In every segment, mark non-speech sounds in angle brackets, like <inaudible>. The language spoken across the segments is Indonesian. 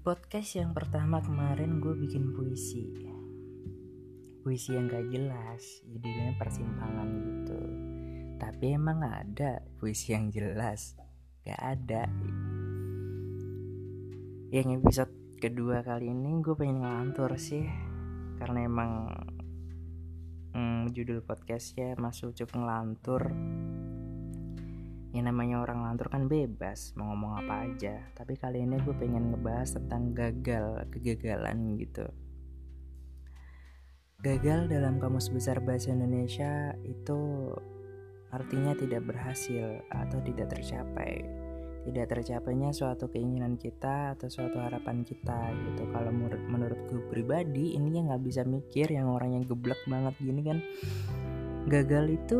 podcast yang pertama kemarin gue bikin puisi. Puisi yang gak jelas Judulnya persimpangan gitu. Tapi emang ada puisi yang jelas Gak ada. Yang episode kedua kali ini gue pengen ngelantur sih Karena emang hmm, Judul podcastnya masuk cukup ngelantur yang namanya orang lantur kan bebas mau ngomong apa aja. Tapi kali ini gue pengen ngebahas tentang gagal kegagalan gitu. Gagal dalam kamus besar bahasa Indonesia itu artinya tidak berhasil atau tidak tercapai. Tidak tercapainya suatu keinginan kita atau suatu harapan kita gitu. Kalau menurut menurut gue pribadi ini yang nggak bisa mikir yang orang yang geblek banget gini kan. Gagal itu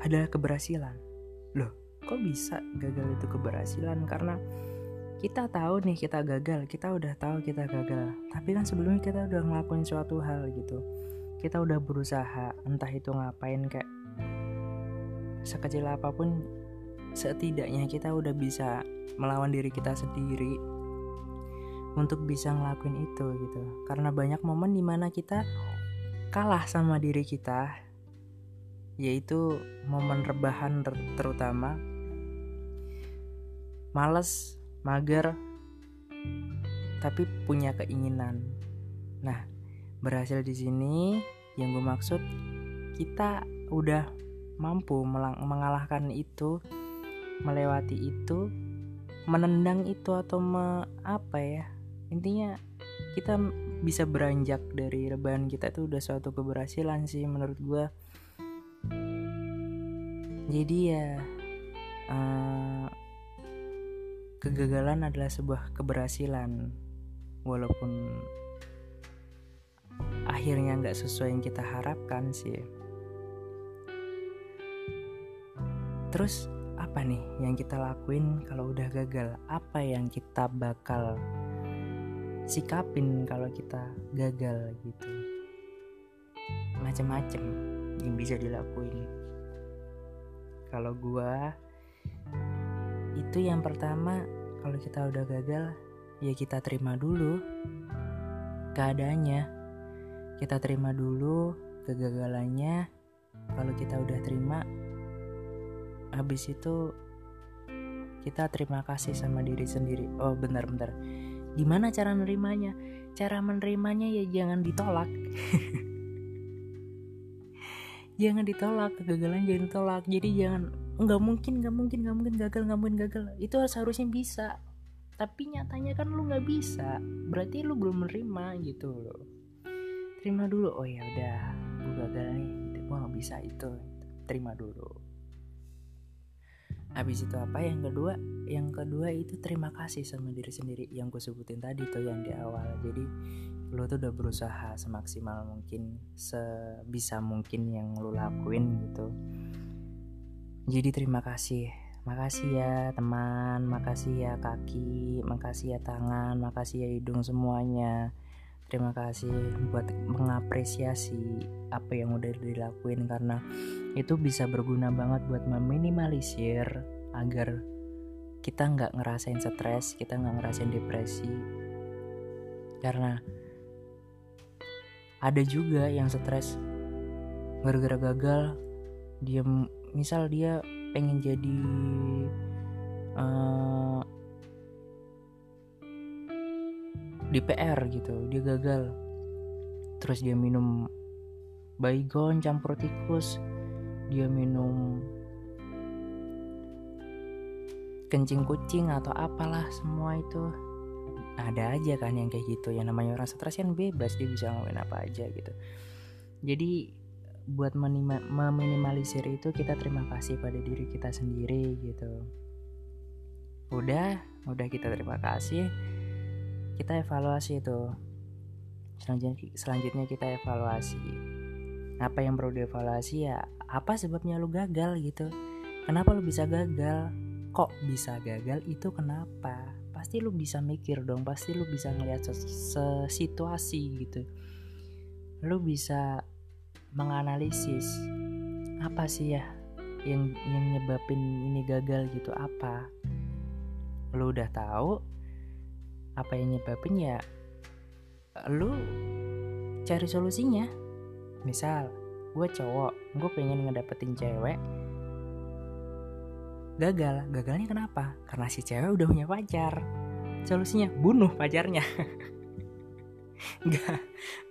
adalah keberhasilan loh kok bisa gagal itu keberhasilan? Karena kita tahu nih kita gagal. Kita udah tahu kita gagal. Tapi kan sebelumnya kita udah ngelakuin suatu hal gitu. Kita udah berusaha entah itu ngapain kayak sekecil apa pun setidaknya kita udah bisa melawan diri kita sendiri untuk bisa ngelakuin itu gitu. Karena banyak momen di mana kita kalah sama diri kita yaitu momen rebahan ter terutama males, mager, tapi punya keinginan. Nah, berhasil di sini yang gue maksud kita udah mampu mengalahkan itu, melewati itu, menendang itu atau me, apa ya? Intinya kita bisa beranjak dari rebahan kita itu udah suatu keberhasilan sih menurut gue jadi ya uh, kegagalan adalah sebuah keberhasilan. Walaupun akhirnya nggak sesuai yang kita harapkan sih. Terus apa nih yang kita lakuin kalau udah gagal? Apa yang kita bakal sikapin kalau kita gagal gitu? Macem-macem yang bisa dilakuin. Kalau gua itu yang pertama kalau kita udah gagal ya kita terima dulu keadaannya. Kita terima dulu kegagalannya. Kalau kita udah terima habis itu kita terima kasih sama diri sendiri. Oh bentar-bentar gimana cara menerimanya cara menerimanya ya jangan ditolak <laughs> jangan ditolak kegagalan jangan ditolak. Jadi jangan nggak mungkin nggak mungkin nggak mungkin gagal nggak mungkin gagal. Itu seharusnya bisa. Tapi nyatanya kan lu nggak bisa. Berarti lu belum menerima gitu loh. Terima dulu. Oh ya udah gue gagal nih. Gue nggak bisa itu. Terima dulu habis itu apa? Yang kedua yang kedua itu terima kasih sama diri sendiri yang gue sebutin tadi tuh yang di awal. Jadi lo tuh udah berusaha semaksimal mungkin sebisa mungkin yang lo lakuin gitu. Jadi terima kasih. Makasih ya teman makasih ya kaki makasih ya tangan makasih ya hidung semuanya terima kasih buat mengapresiasi apa yang udah dilakuin karena itu bisa berguna banget buat meminimalisir agar kita nggak ngerasain stres kita nggak ngerasain depresi. Karena ada juga yang stres gara-gara gagal dia misal dia pengen jadi uh, di PR gitu dia gagal. Terus dia minum baygon campur tikus dia minum kencing kucing atau apalah semua itu. Ada aja kan yang kayak gitu yang namanya orang stres kan bebas dia bisa ngelakuin apa aja gitu. Jadi buat meminimalisir itu kita terima kasih pada diri kita sendiri gitu. Udah udah kita terima kasih kita evaluasi itu. Selanjutnya selanjutnya kita evaluasi. Apa yang perlu dievaluasi? Ya apa sebabnya lu gagal gitu? Kenapa lu bisa gagal? Kok bisa gagal? Itu kenapa? Pasti lu bisa mikir dong. Pasti lu bisa ngeliat situasi gitu. Lu bisa menganalisis apa sih ya yang yang nyebabin ini gagal gitu? Apa? Lu udah tahu apa yang nyebabin ya lu cari solusinya. Misal gue cowok gue pengen ngedapetin cewek. Gagal. Gagalnya kenapa? Karena si cewek udah punya pacar. Solusinya bunuh pacarnya. <laughs> Nggak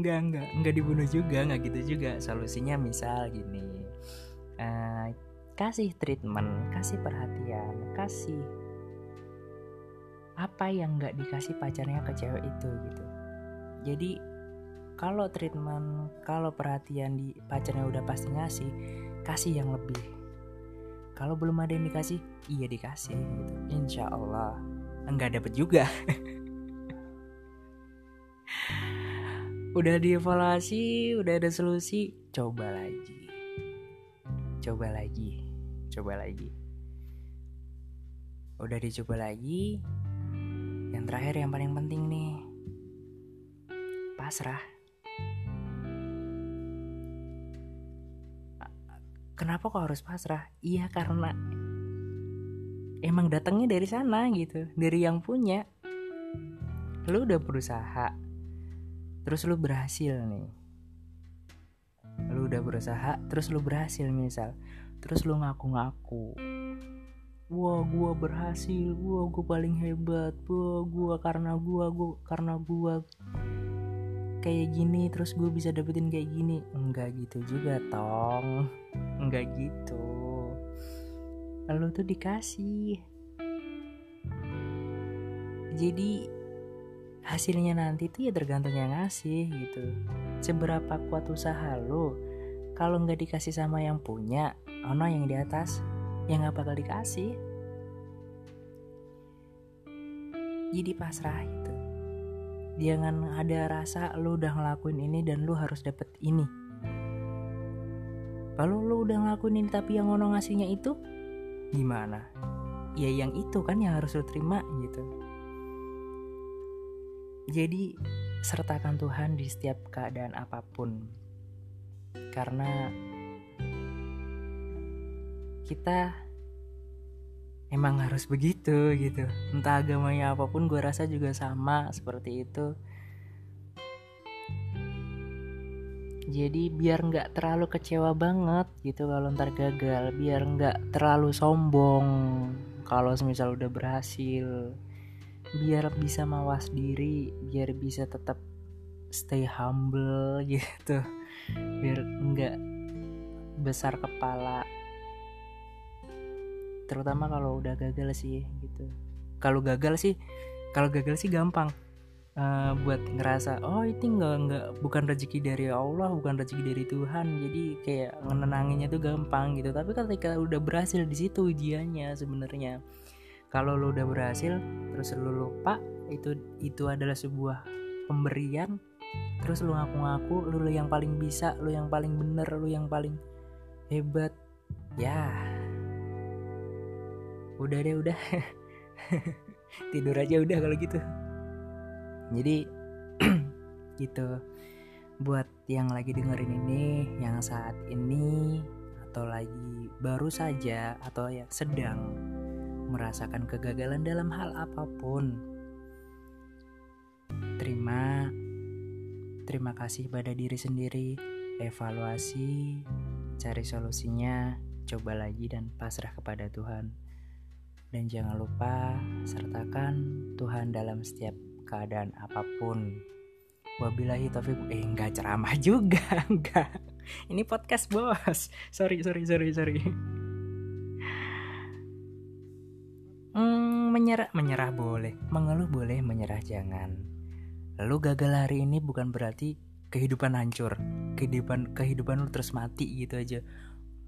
nggak nggak nggak dibunuh juga nggak gitu juga. Solusinya misal gini uh, kasih treatment kasih perhatian kasih apa yang nggak dikasih pacarnya ke cewek itu gitu. Jadi kalau treatment kalau perhatian di pacarnya udah pasti ngasih kasih yang lebih. Kalau belum ada yang dikasih iya dikasih gitu. Insya Allah nggak dapet juga. <laughs> Udah dievaluasi udah ada solusi coba lagi. Coba lagi coba lagi. Udah dicoba lagi yang terakhir yang paling penting nih pasrah. Kenapa kok harus pasrah? Iya karena emang datangnya dari sana gitu dari yang punya. Lu udah berusaha terus lu berhasil nih. Lu udah berusaha terus lu berhasil misal terus lu ngaku-ngaku wah gua berhasil. Wah gua paling hebat. Wah gua karena gua gua karena gua kayak gini terus gue bisa dapetin kayak gini. Enggak gitu juga tong enggak gitu. Lalu tuh dikasih. Jadi hasilnya nanti tuh ya tergantung yang ngasih gitu. Seberapa kuat usaha lo kalau nggak dikasih sama yang punya ono yang di atas yang nggak bakal dikasih. Jadi pasrah itu. Jangan ada rasa lu udah ngelakuin ini dan lu harus dapet ini. Kalau lu udah ngelakuin ini tapi yang ono ngasihnya itu gimana? Ya yang itu kan yang harus lu terima gitu. Jadi sertakan Tuhan di setiap keadaan apa pun. Karena kita emang harus begitu gitu. Entah agamanya apa pun gue rasa juga sama seperti itu. Jadi biar nggak terlalu kecewa banget gitu kalau ntar gagal. Biar nggak terlalu sombong kalau misal udah berhasil. Biar bisa mawas diri biar bisa tetap stay humble <laughs> gitu. Biar nggak besar kepala terutama kalau udah gagal sih gitu. Kalau gagal sih kalau gagal sih gampang. Uh, buat ngerasa oh itu nggak nggak bukan rezeki dari Allah bukan rezeki dari Tuhan. Jadi kayak menenanginya tuh gampang gitu. Tapi ketika udah berhasil di situ ujiannya sebenarnya. Kalau lo udah berhasil terus lo lupa itu itu adalah sebuah pemberian. Terus lu ngaku-ngaku lu yang paling bisa lu yang paling bener lu yang paling hebat. Ya udah deh udah. <laughs> Tidur aja udah kalau gitu. Jadi <clears throat> gitu. Buat yang lagi dengerin ini yang saat ini atau lagi baru saja atau ya sedang merasakan kegagalan dalam hal apa pun terima terima kasih pada diri sendiri. Evaluasi cari solusinya coba lagi dan pasrah kepada Tuhan dan jangan lupa sertakan Tuhan dalam setiap keadaan apa pun. Wabillahi taufik eh enggak ceramah juga <laughs> enggak. Ini podcast bos. Sorry sorry sorry sorry. Hmm, menyerah menyerah boleh, mengeluh boleh, menyerah jangan. Lalu gagal hari ini bukan berarti kehidupan hancur, kehidupan kehidupan lu terus mati gitu aja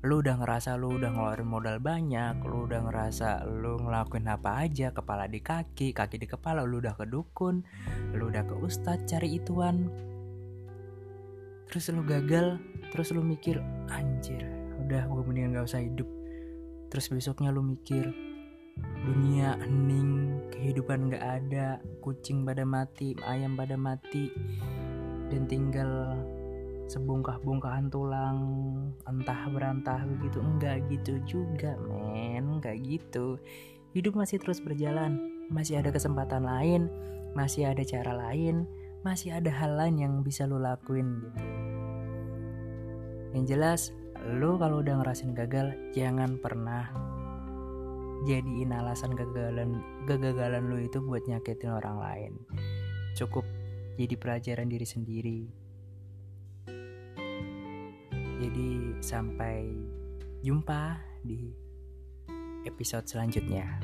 lu udah ngerasa lu udah ngeluarin modal banyak lu udah ngerasa lu ngelakuin apa aja kepala di kaki kaki di kepala lu udah ke dukun lu udah ke ustadz cari ituan. Terus lu gagal terus lu mikir anjir udah gue mendingan gak usah hidup. Terus besoknya lu mikir dunia hening kehidupan gak ada kucing pada mati ayam pada mati dan tinggal sebungkah-bungkahan tulang entah berantah begitu enggak gitu juga men enggak gitu. Hidup masih terus berjalan masih ada kesempatan lain masih ada cara lain masih ada hal lain yang bisa lo lakuin gitu. Yang jelas lo kalau udah ngerasin gagal jangan pernah jadiin alasan kegagalan kegagalan lo itu buat nyakitin orang lain. Cukup jadi pelajaran diri sendiri jadi sampai jumpa di episode selanjutnya